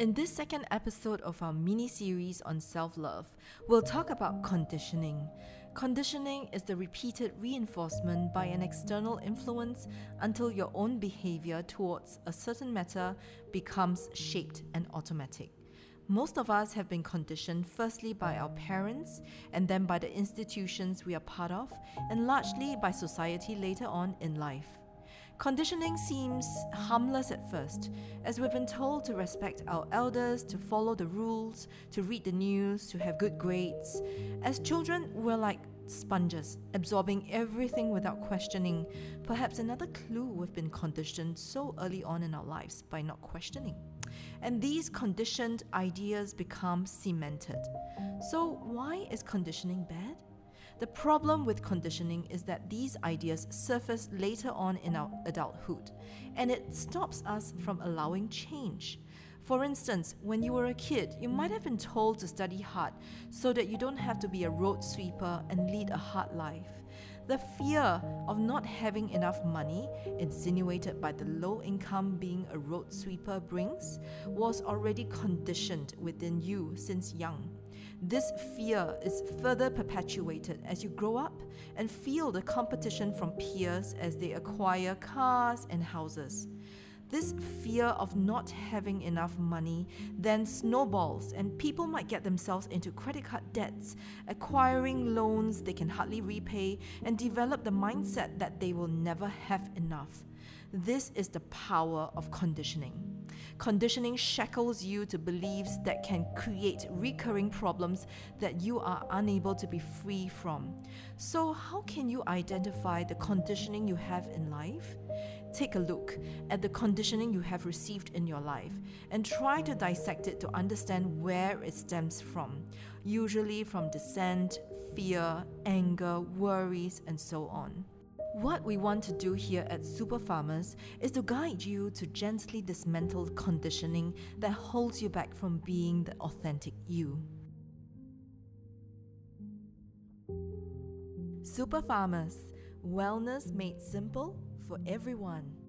In this second episode of our mini series on self love, we'll talk about conditioning. Conditioning is the repeated reinforcement by an external influence until your own behavior towards a certain matter becomes shaped and automatic. Most of us have been conditioned firstly by our parents and then by the institutions we are part of, and largely by society later on in life. Conditioning seems harmless at first, as we've been told to respect our elders, to follow the rules, to read the news, to have good grades. As children, we're like sponges, absorbing everything without questioning. Perhaps another clue we've been conditioned so early on in our lives by not questioning. And these conditioned ideas become cemented. So, why is conditioning bad? The problem with conditioning is that these ideas surface later on in our adulthood, and it stops us from allowing change. For instance, when you were a kid, you might have been told to study hard so that you don't have to be a road sweeper and lead a hard life. The fear of not having enough money, insinuated by the low income being a road sweeper brings, was already conditioned within you since young. This fear is further perpetuated as you grow up and feel the competition from peers as they acquire cars and houses. This fear of not having enough money then snowballs, and people might get themselves into credit card debts, acquiring loans they can hardly repay, and develop the mindset that they will never have enough. This is the power of conditioning. Conditioning shackles you to beliefs that can create recurring problems that you are unable to be free from. So, how can you identify the conditioning you have in life? Take a look at the conditioning you have received in your life and try to dissect it to understand where it stems from, usually from dissent, fear, anger, worries, and so on. What we want to do here at Super Farmers is to guide you to gently dismantle conditioning that holds you back from being the authentic you. Super Farmers Wellness made simple for everyone.